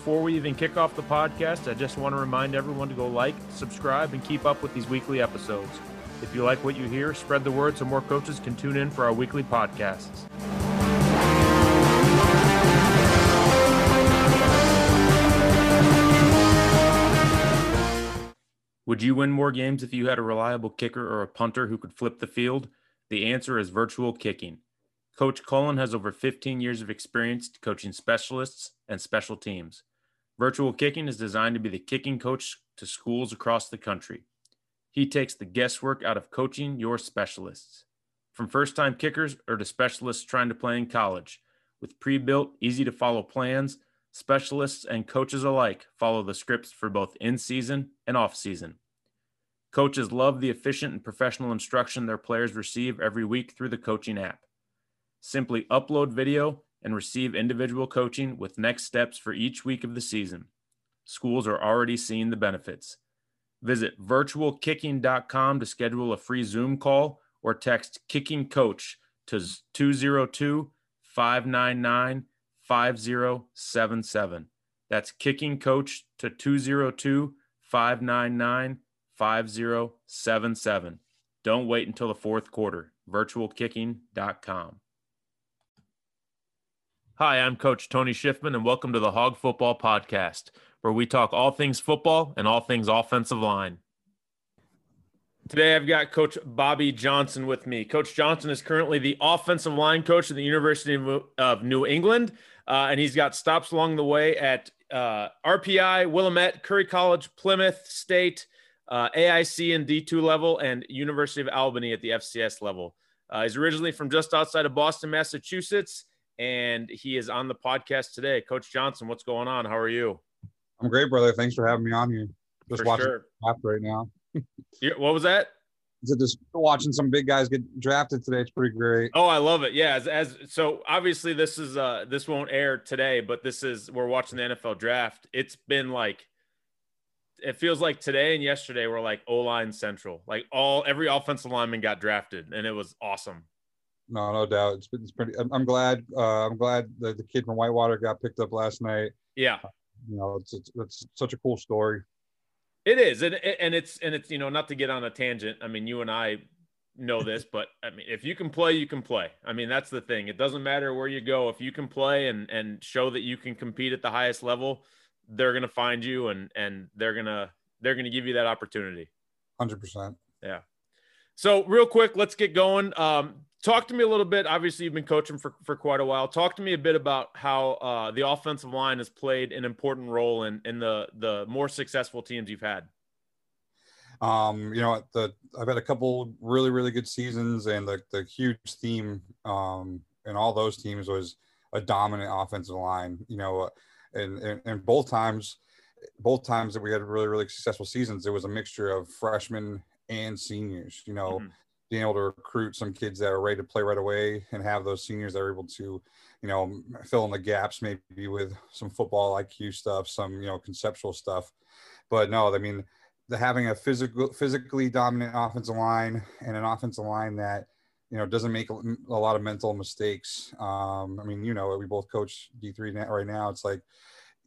before we even kick off the podcast, I just want to remind everyone to go like, subscribe, and keep up with these weekly episodes. If you like what you hear, spread the word so more coaches can tune in for our weekly podcasts. Would you win more games if you had a reliable kicker or a punter who could flip the field? The answer is virtual kicking. Coach Cullen has over 15 years of experience coaching specialists and special teams. Virtual kicking is designed to be the kicking coach to schools across the country. He takes the guesswork out of coaching your specialists. From first time kickers or to specialists trying to play in college, with pre built, easy to follow plans, specialists and coaches alike follow the scripts for both in season and off season. Coaches love the efficient and professional instruction their players receive every week through the coaching app. Simply upload video and receive individual coaching with next steps for each week of the season. Schools are already seeing the benefits. Visit virtualkicking.com to schedule a free Zoom call or text kicking coach to 202 599 5077. That's kicking coach to 202 599 5077. Don't wait until the fourth quarter. Virtualkicking.com. Hi, I'm Coach Tony Schiffman, and welcome to the Hog Football Podcast, where we talk all things football and all things offensive line. Today, I've got Coach Bobby Johnson with me. Coach Johnson is currently the offensive line coach at the University of New England, uh, and he's got stops along the way at uh, RPI, Willamette, Curry College, Plymouth State, uh, AIC and D2 level, and University of Albany at the FCS level. Uh, he's originally from just outside of Boston, Massachusetts and he is on the podcast today. Coach Johnson, what's going on? How are you? I'm great, brother. Thanks for having me on here. Just for watching sure. right now. what was that? So just watching some big guys get drafted today. It's pretty great. Oh, I love it. Yeah. As, as so obviously this is uh this won't air today, but this is we're watching the NFL draft. It's been like it feels like today and yesterday were like O line central. Like all every offensive lineman got drafted, and it was awesome no, no doubt. It's, it's pretty. I'm, I'm glad. Uh, I'm glad that the kid from Whitewater got picked up last night. Yeah. You know, it's, it's, it's such a cool story. It is, and and it's and it's you know not to get on a tangent. I mean, you and I know this, but I mean, if you can play, you can play. I mean, that's the thing. It doesn't matter where you go. If you can play and and show that you can compete at the highest level, they're gonna find you and and they're gonna they're gonna give you that opportunity. Hundred percent. Yeah. So real quick, let's get going. Um, talk to me a little bit. Obviously, you've been coaching for, for quite a while. Talk to me a bit about how uh, the offensive line has played an important role in, in the the more successful teams you've had. Um, you know, the I've had a couple really really good seasons, and the the huge theme um, in all those teams was a dominant offensive line. You know, and and, and both times. Both times that we had really, really successful seasons, it was a mixture of freshmen and seniors. You know, mm-hmm being able to recruit some kids that are ready to play right away and have those seniors that are able to, you know, fill in the gaps maybe with some football IQ stuff, some, you know, conceptual stuff. But no, I mean, the having a physical, physically dominant offensive line and an offensive line that, you know, doesn't make a, a lot of mental mistakes. Um, I mean, you know, we both coach D3 right now. It's like,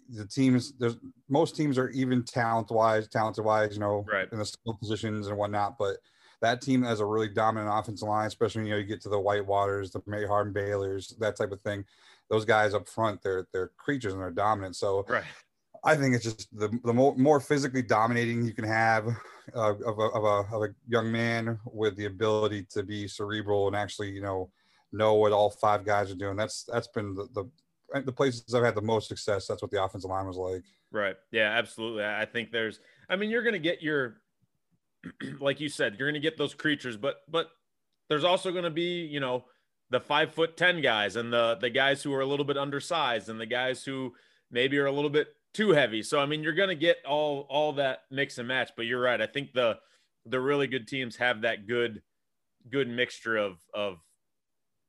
the teams there's most teams are even talent wise talented wise you know right. in the skill positions and whatnot but that team has a really dominant offensive line, especially you know you get to the White Waters, the Mary Hardin-Baylors, that type of thing. Those guys up front, they're they're creatures and they're dominant. So right. I think it's just the, the more, more physically dominating you can have uh, of, a, of, a, of a young man with the ability to be cerebral and actually, you know, know what all five guys are doing. That's that's been the, the the places I've had the most success. That's what the offensive line was like. Right. Yeah, absolutely. I think there's. I mean, you're going to get your like you said, you're going to get those creatures, but but there's also going to be, you know, the five foot ten guys and the the guys who are a little bit undersized and the guys who maybe are a little bit too heavy. So I mean, you're going to get all all that mix and match. But you're right. I think the the really good teams have that good good mixture of of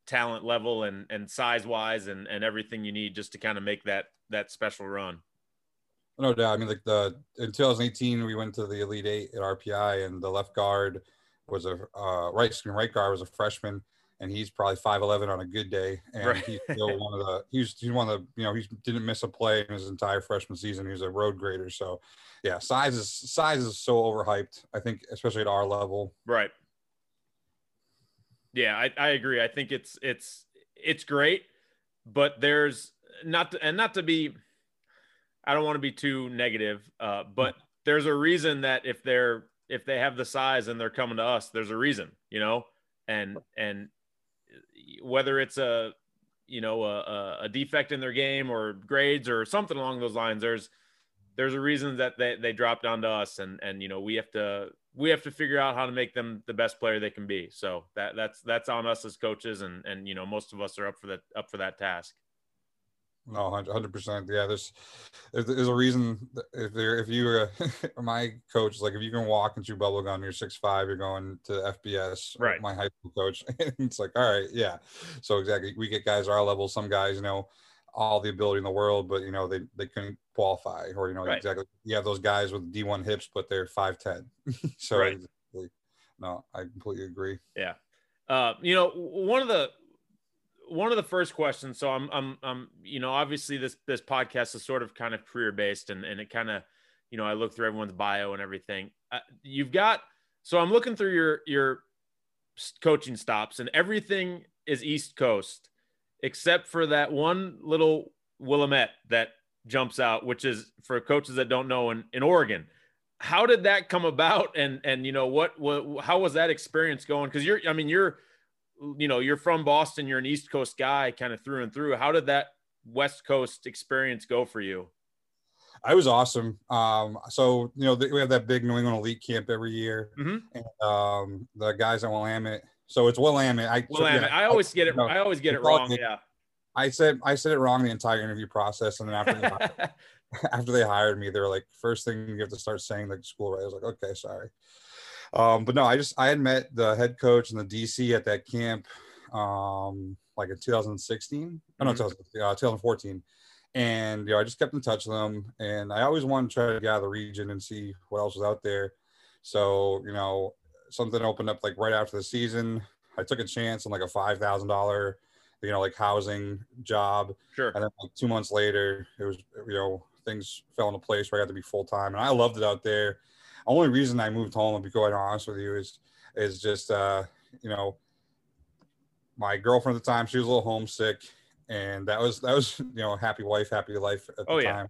talent level and and size wise and and everything you need just to kind of make that that special run. No doubt. I mean, like the in 2018, we went to the Elite Eight at RPI, and the left guard was a uh, right screen right guard was a freshman, and he's probably 5'11 on a good day. And right. he's still one of the he's he's one of the you know he didn't miss a play in his entire freshman season. He was a road grader. So yeah size is size is so overhyped i think especially at our level. Right. Yeah i, I agree. I think it's it's it's great but there's not to, and not to be i don't want to be too negative uh, but there's a reason that if they're if they have the size and they're coming to us there's a reason you know? And and whether it's a you know a, a defect in their game or grades or something along those lines there's there's a reason that they, they drop down to us and and you know we have to we have to figure out how to make them the best player they can be. So that that's that's on us as coaches and and you know most of us are up for that up for that task no, hundred percent. Yeah, there's there's a reason if there if you uh, my coach is like if you can walk and chew bubble gum, you're six five, you're going to FBS. Right. My high school coach, it's like all right, yeah. So exactly, we get guys our level. Some guys, you know, all the ability in the world, but you know they they couldn't qualify, or you know right. exactly. You have those guys with D one hips, but they're five ten. so right. exactly. no, I completely agree. Yeah. Uh, you know, one of the one of the first questions. So I'm, I'm, I'm, you know, obviously this this podcast is sort of kind of career based, and and it kind of, you know, I look through everyone's bio and everything. Uh, you've got, so I'm looking through your your coaching stops, and everything is East Coast, except for that one little Willamette that jumps out, which is for coaches that don't know in in Oregon. How did that come about, and and you know what what how was that experience going? Because you're, I mean, you're you know, you're from Boston, you're an East Coast guy kind of through and through. How did that West Coast experience go for you? I was awesome. Um, so you know, we have that big New England Elite Camp every year, mm-hmm. and um, the guys at Willamette. So it's Willamette. I, Willamette. So, yeah, I always get it. You know, I always get it wrong. Yeah. I said I said it wrong the entire interview process, and then after they hired, after they hired me, they were like, first thing you have to start saying the school right. I was like, okay, sorry. Um, but no, I just I had met the head coach and the DC at that camp, um, like in 2016. Oh, no, mm-hmm. 2014. And you know, I just kept in touch with them, and I always wanted to try to get out of the region and see what else was out there. So you know, something opened up like right after the season. I took a chance on like a five thousand dollar, you know, like housing job. Sure. And then like two months later, it was you know things fell into place where I got to be full time, and I loved it out there only reason I moved home, to be quite honest with you, is is just uh, you know my girlfriend at the time she was a little homesick, and that was that was you know happy wife, happy life at the oh, time.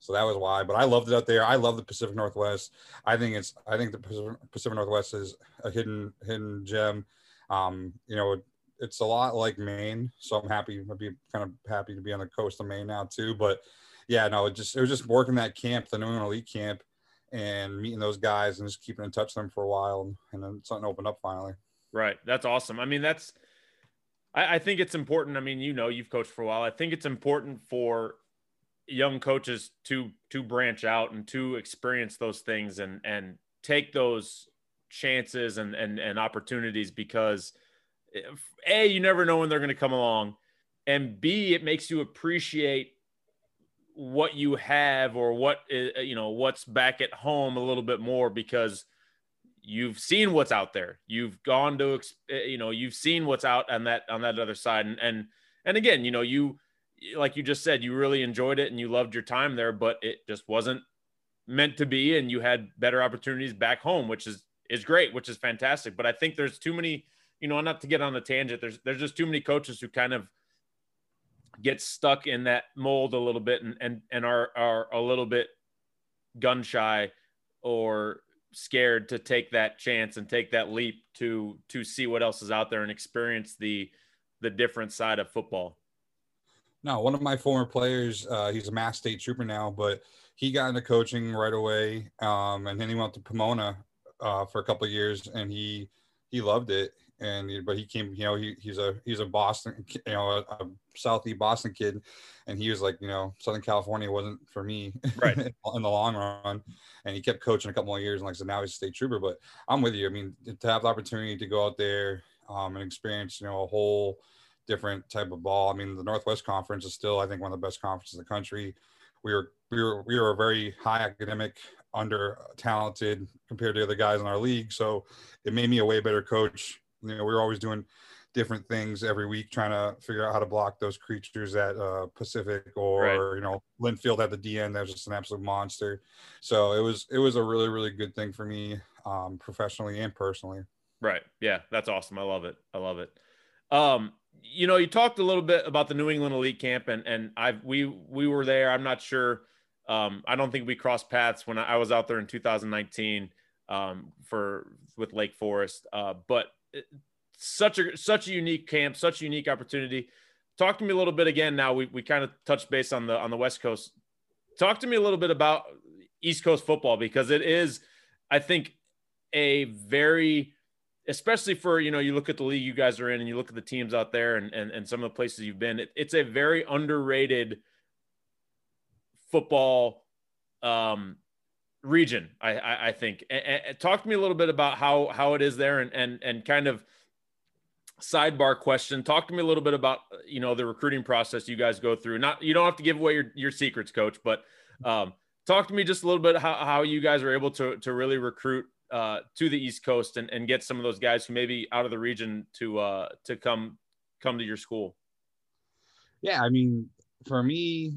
So that was why. But I loved it out there. I love the Pacific Northwest. I think it's I think the Pacific Northwest is a hidden hidden gem. Um, you know, it's a lot like Maine, so I'm happy. I'd be kind of happy to be on the coast of Maine now too. But yeah, no, it just it was just working that camp, the New England Elite Camp, and meeting those guys and just keeping in touch with them for a while and then something opened up finally. Right. That's awesome. I mean that's I, I, think it's important. I mean you know you've coached for a while. I think it's important for young coaches to to branch out and to experience those things and and take those chances and and, and opportunities because eh, if, a you never know when they're going to come along and b it makes you appreciate what you have or what uh, you know what's back at home a little bit more because you've seen what's out there. You've gone to uh, you know you've seen what's out on that on that other side. And and and again you know you like you just said you really enjoyed it and you loved your time there but it just wasn't meant to be and you had better opportunities back home which is is great which is fantastic. But i think there's too many you know not to get on the tangent there's there's just too many coaches who kind of get stuck in that mold a little bit and and, and are are a little bit gun shy or scared to take that chance and take that leap to to see what else is out there and experience the the different side of football. No, one of my former players, uh, he's a Mass State trooper now, but he got into coaching right away, um, and then he went to Pomona uh, for a couple years, and he he loved it and but he came you know he, he's a he's a boston you know a, a southeast boston kid and he was like you know southern california wasn't for me right. in the long run and he kept coaching a couple more years and like I said now he's a state trooper but i'm with you. I mean to have the opportunity to go out there um, and experience you know a whole different type of ball i mean the northwest conference is still i think one of the best conferences in the country. We were we were we were a very high academic under talented compared to other guys in our league so it made me a way better coach you know, we were always doing different things every week, trying to figure out how to block those creatures at uh, Pacific or right. you know Linfield at the DN. That was just an absolute monster. So it was it was a really really good thing for me, um, professionally and personally. Right. Yeah, that's awesome. I love it. I love it. Um, you know, you talked a little bit about the New England Elite Camp, and and I we we were there. I'm not sure. Um, I don't think we crossed paths when I was out there in 2019 um, for with Lake Forest. Uh, but such a such a unique camp, such a unique opportunity. Talk to me a little bit again. Now we, we kind of touched base on the on the West Coast. Talk to me a little bit about East Coast football because it is, I think, a very especially for you know you look at the league you guys are in and you look at the teams out there and and, and some of the places you've been it, it's a very underrated football um, region I, I, I think. Talk to me a little bit about how how it is there and and and kind of sidebar question. Talk to me a little bit about you know the recruiting process you guys go through. Not you don't have to give away your, your secrets coach but um, talk to me just a little bit how, how you guys are able to to really recruit uh, to the East Coast and, and get some of those guys who may be out of the region to uh, to come come to your school? Yeah, I mean, for me,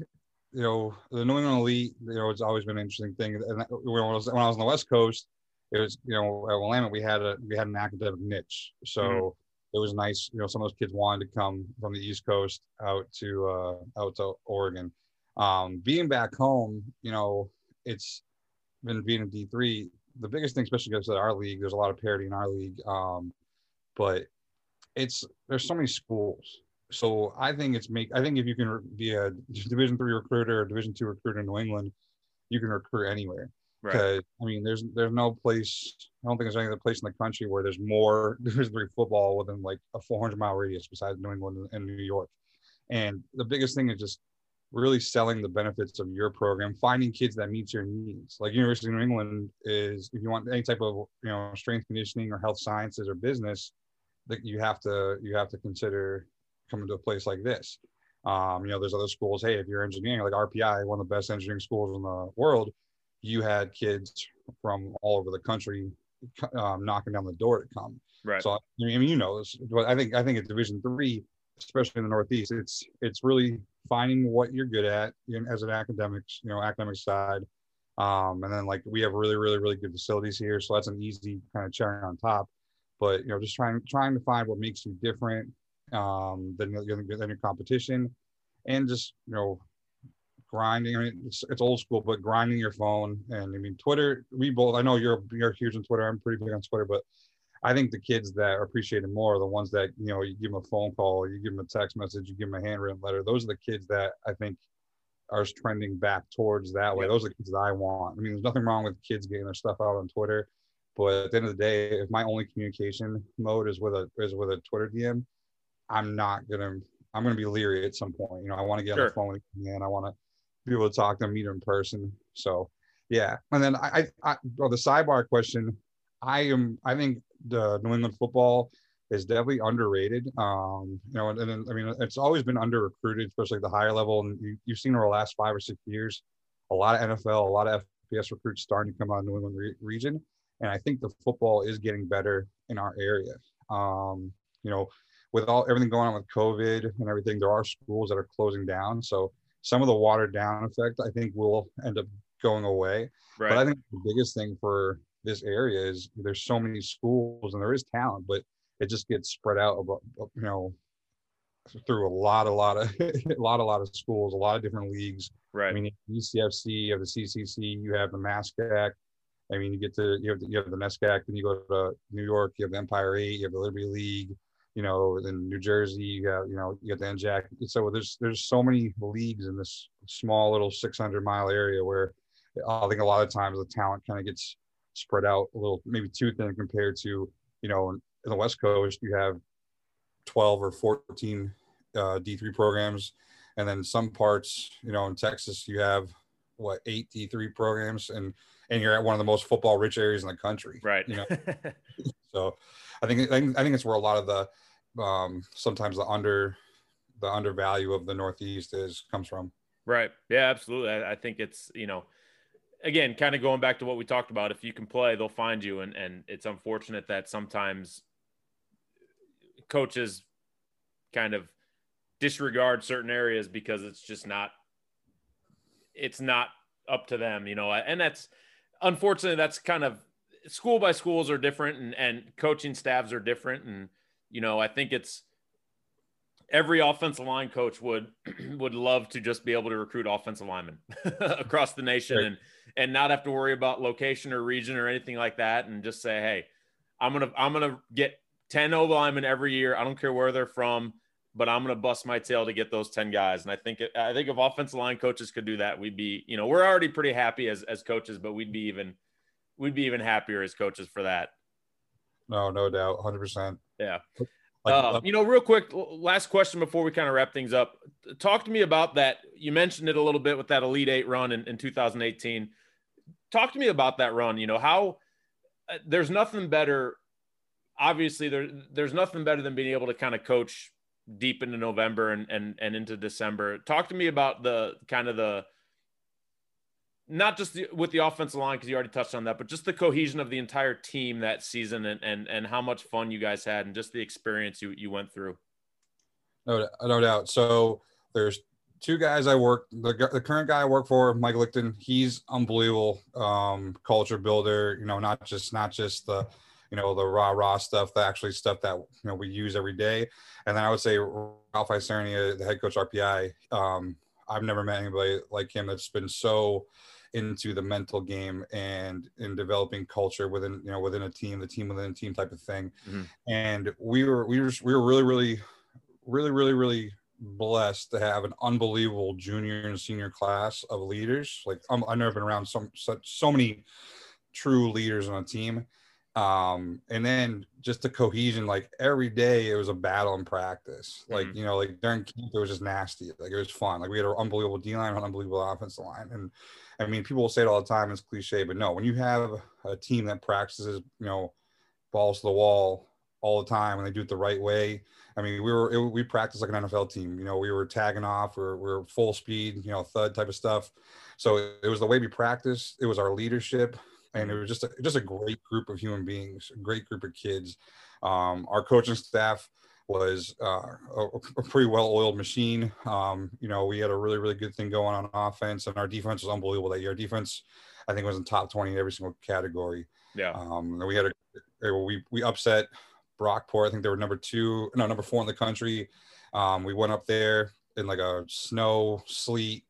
you know, the New England Elite, you know, it's always been an interesting thing. And when I was when I was on the West Coast, it was you know at Willamette we had a we had an academic niche, so. Mm-hmm. It was nice, you know. Some of those kids wanted to come from the East Coast out to uh, out to Oregon. Um, being back home, you know, it's been being in D three the biggest thing, especially because of our league, there's a lot of parity in our league. Um, but it's there's so many schools. So I think it's make I think if you can be a Division three recruiter or Division two recruiter in New England, you can recruit anywhere. Because right. I mean, there's there's no place. I don't think there's any other place in the country where there's more Division three football within like a 400 mile radius besides New England and New York. And the biggest thing is just really selling the benefits of your program, finding kids that meets your needs. Like University of New England is, if you want any type of you know strength conditioning or health sciences or business, that you have to you have to consider coming to a place like this. Um, you know, there's other schools. Hey, if you're engineering, like RPI, one of the best engineering schools in the world, you had kids from all over the country um, knocking down the door to come. Right. So I mean, you know but I think I think at Division three, especially in the Northeast, it's it's really finding what you're good at know, as an academics, you know, academic side. Um, and then like we have really, really, really good facilities here. So that's an easy kind of cherry on top. But you know, just trying trying to find what makes you different um, than, than your competition, and just you know, grinding. I mean, it's, it's old school, but grinding your phone. And I mean, Twitter. We both. I know you're you're huge on Twitter. I'm pretty big on Twitter, but I think the kids that are appreciated more are the ones that, you know, you give them a phone call, you give them a text message, you give them a handwritten letter. Those are the kids that I think are trending back towards that way. Yep. Those are the kids that I want. I mean, there's nothing wrong with kids getting their stuff out on Twitter, but at the end of the day, if my only communication mode is with a is with a Twitter DM, I'm not gonna I'm gonna be leery at some point. You know, I want to get sure. on the phone with man. I want to be able to talk to them, meet them in person. So yeah. And then I, I, I well, the sidebar question, I am I think the New England football is definitely underrated. Um, you know, and, and I mean, it's always been under recruited, especially the higher level. And you, have seen over the last five or six years, a lot of NFL, a lot of FBS recruits starting to come out of New England re- region. And I think the football is getting better in our area. Um, you know, with all everything going on with COVID and everything, there are schools that are closing down. So some of the watered down effect, I think, will end up going away. Right. But I think the biggest thing for this area is there's so many schools and there is talent, but it just gets spread out about you know through a lot, a lot of a lot, a lot of schools, a lot of different leagues. Right. I mean, UCFC, you have the CCC, you have the MASCAC. I mean, you get to you have the, you have the NESCAC, then you go to New York, you have the Empire Eight, you have the Liberty League. You know, in New Jersey, you have you know you got the NJAC. So there's there's so many leagues in this small little 600 mile area where I think a lot of times the talent kind of gets spread out a little, maybe too thin compared to, you know, in, in the West Coast, you have 12 or 14 uh, D3 programs. And then some parts, you know, in Texas, you have what, eight D3 programs and, and you're at one of the most football rich areas in the country. Right. You know, so I think, I think, it's where a lot of the, um, sometimes the under, the undervalue of the Northeast is comes from. Right. Yeah, absolutely. I, I think it's, you know, again, kind of going back to what we talked about, if you can play, they'll find you. And, and it's unfortunate that sometimes coaches kind of disregard certain areas because it's just not it's not up to them, you know. And that's unfortunately that's kind of school by schools are different and, and coaching staffs are different. And, you know, I think it's every offensive line coach would would love to just be able to recruit offensive linemen across the nation right. and and not have to worry about location or region or anything like that and just say, hey, I'm gonna I'm gonna get 10 O linemen every year. I don't care where they're from but I'm going to bust my tail to get those 10 guys. And I think, I think if offensive line coaches could do that, we'd be, you know, we're already pretty happy as, as coaches, but we'd be even, we'd be even happier as coaches for that. No, no doubt. hundred percent. Yeah. Uh, you know, real quick, last question before we kind of wrap things up. Talk to me about that. You mentioned it a little bit with that Elite Eight run in, in 2018. Talk to me about that run. You know, how uh, there's nothing better. Obviously, there, there's nothing better than being able to kind of coach deep into November and and and into December. Talk to me about the kind of the not just the, with the offensive line because you already touched on that, but just the cohesion of the entire team that season and and and how much fun you guys had and just the experience you you went through. No, no doubt. So there's two guys I work. The, the current guy I work for, Mike Lichten, he's unbelievable um, culture builder. You know, not just not just the you know the raw raw stuff the actually stuff that you know we use every day and then i would say ralph Isernia, the head coach rpi um, i've never met anybody like him that's been so into the mental game and in developing culture within you know within a team the team within a team type of thing. Mm-hmm. and we were we were we were really really really really really blessed to have an unbelievable junior and senior class of leaders. Like i have never been around some such so many true leaders on a team um and then just the cohesion like every day it was a battle in practice. Like mm-hmm. you know like during camp it was just nasty. Like it was fun. Like we had an unbelievable d-line an unbelievable offensive line. And i mean people will say it all the time it's cliche but no when you have a team that practices you know balls to the wall all the time and they do it the right way i mean we were it, we practiced like an nfl team. You know we were tagging off we we're, we we're full speed you know thud type of stuff. So it was the way we practiced. It was our leadership and it was just a, just a great group of human beings, a great group of kids. Um, our coaching staff was uh, a, a, pretty well-oiled machine. Um, you know, we had a really really good thing going on offense, and our defense was unbelievable that year. Our defense, I think, was in top twenty in every single category. Yeah. Um, we had a we we upset Brockport. I think they were number two, no number four in the country. Um, we went up there in like a snow, sleet,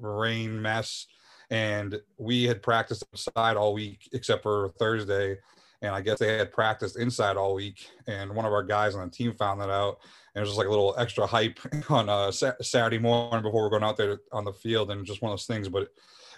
rain mess and we had practiced outside all week except for Thursday. And I guess they had practiced inside all week. And one of our guys on the team found that out. And it was just like a little extra hype on a Saturday morning before we're going out there on the field. And just one of those things. But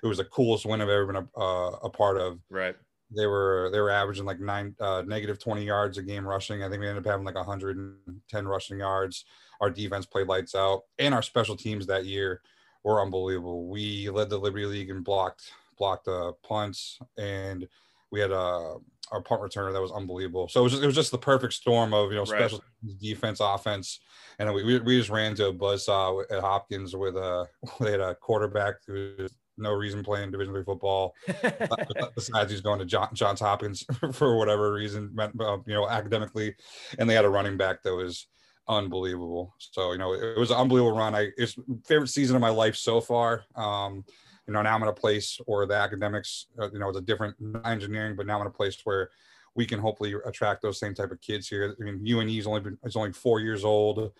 it was the coolest win I've ever been a, uh, a part of. Right. They were they were averaging like nine uh, negative 20 yards a game rushing. I think we ended up having like 110 rushing yards. Our defense played lights out, and our special teams that year were unbelievable. We led the Liberty League and blocked blocked uh, punts, and we had a uh, our punt returner that was unbelievable. So it was just, it was just the perfect storm of you know special right. defense, offense, and we, we just ran to a buzzsaw at Hopkins with a they had a quarterback who was no reason playing Division three football. besides, he's going to John, Johns Hopkins for whatever reason, uh, you know, academically, and they had a running back that was unbelievable. So you know, it, was an unbelievable run. I it's favorite season of my life so far. Um, you know, now I'm in a place where the academics, uh, you know, it's a different engineering, but now I'm in a place where we can hopefully attract those same type of kids here. I mean, UNE's only been it's only four years old.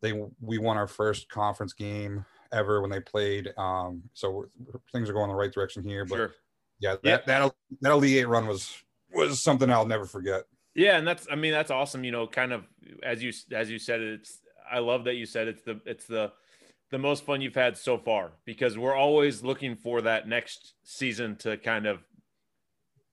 They we won our first conference game ever when they played. Um, so things are going the right direction here. But sure. yeah, that yeah. that that Elite Eight run was was something I'll never forget. Yeah, and that's I mean that's awesome. You know, kind of as you as you said it's I love that you said it's the it's the the most fun you've had so far because we're always looking for that next season to kind of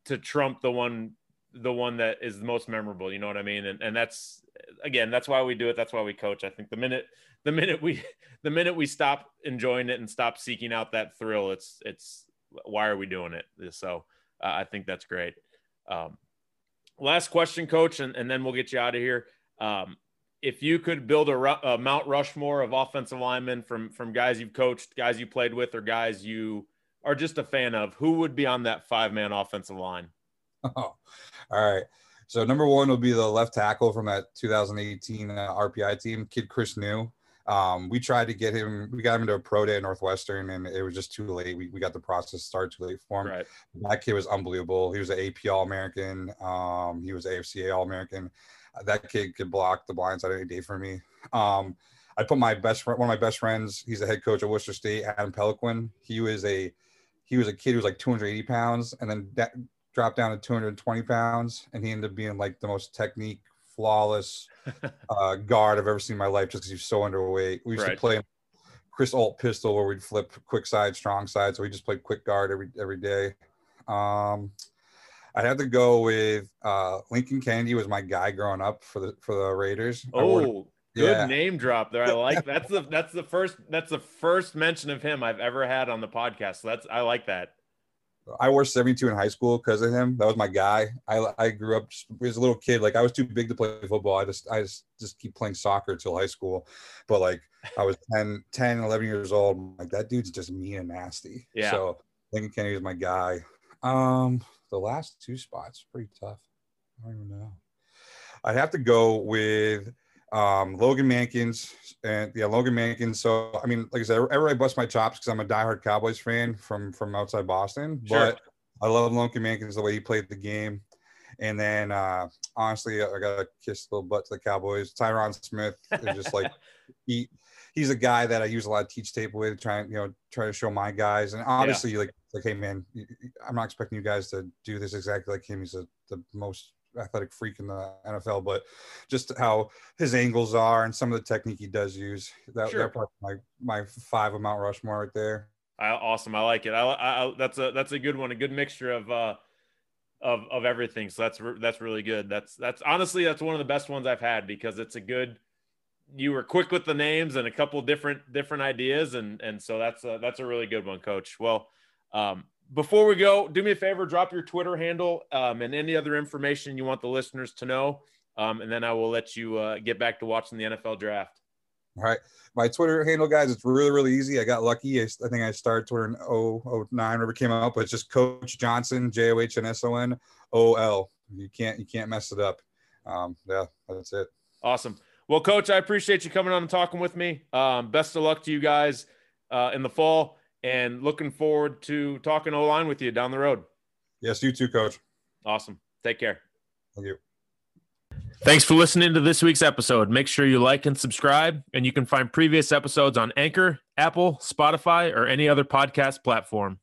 to trump the one the one that is the most memorable you know what i mean? And and that's again that's why we do it that's why we coach. I think the minute the minute we the minute we stop enjoying it and stop seeking out that thrill it's it's why are we doing it? So uh, i think that's great. Um, last question, coach, and, and then we'll get you out of here. Um, if you could build a, a, Mount Rushmore of offensive linemen from from guys you've coached, guys you played with, or guys you are just a fan of, who would be on that five man offensive line? Oh, all right. So number one will be the left tackle from that 2018 uh, RPI team, kid Chris New. Um, we tried to get him, we got him to a pro day at Northwestern, and it was just too late. We, we got the process started too late for him. Right. That kid was unbelievable. He was an AP All American. Um, he was AFCA All American. That kid could block the blindside any day for me. Um, I put my best friend, one of my best friends. He's the head coach at Worcester State, Adam Peloquin. He was a he was a kid who was like 280 pounds, and then that dropped down to 220 pounds, and he ended up being like the most technique flawless uh, guard I've ever seen in my life, just because he's so underweight. We used Right. to play Chris Ault pistol where we'd flip quick side, strong side. So we just played quick guard every every day. Um, I had to go with uh, Lincoln Kennedy was my guy growing up for the for the Raiders. Oh, good yeah. name drop there. I like that's the that's the first that's the first mention of him I've ever had on the podcast. So that's I like that. I wore 72 in high school because of him. That was my guy. I, I grew up as a little kid. Like I was too big to play football. I just I just just keep playing soccer till high school. But like I was 10, 10, 11 years old. I'm Like that dude's just mean and nasty. Yeah. So Lincoln Kennedy is my guy. Um, the last two spots pretty tough. I don't even know. I'd have to go with um, Logan Mankins and yeah, Logan Mankins. So I mean, like I said, everybody busts my chops because I'm a diehard Cowboys fan from from outside Boston. Sure. But I love Logan Mankins the way he played the game. And then uh honestly, I got to kiss the little butt to the Cowboys. Tyron Smith is just like he he's a guy that I use a lot of teach tape with, trying you know try to show my guys. And obviously, like like hey man, I'm not expecting you guys to do this exactly like him. He's a, the most athletic freak in the NFL, but just how his angles are and some of the technique he does use. That, Sure. that my my five of Mount Rushmore right there. I, awesome. I like it. I, I, I that's a that's a good one. A good mixture of uh of of everything. So that's re- that's really good. That's that's honestly that's one of the best ones I've had because it's a good. You were quick with the names and a couple different different ideas, and and so that's a, that's a really good one, Coach. Well, um, before we go, do me a favor, drop your Twitter handle um, and any other information you want the listeners to know, um, and then I will let you uh, get back to watching the NFL draft. All right. My Twitter handle, guys, it's really, really easy. I got lucky. I, I think I started Twitter in 009, whenever it came out, but it's just Coach Johnson, J O H N S O N O L. You can't, you can't mess it up. Um, yeah, that's it. Awesome. Well, Coach, I appreciate you coming on and talking with me. Um, best of luck to you guys uh, in the fall, and looking forward to talking O line with you down the road. Yes, you too, Coach. Awesome. Take care. Thank you. Thanks for listening to this week's episode. Make sure you like and subscribe, and you can find previous episodes on Anchor, Apple, Spotify, or any other podcast platform.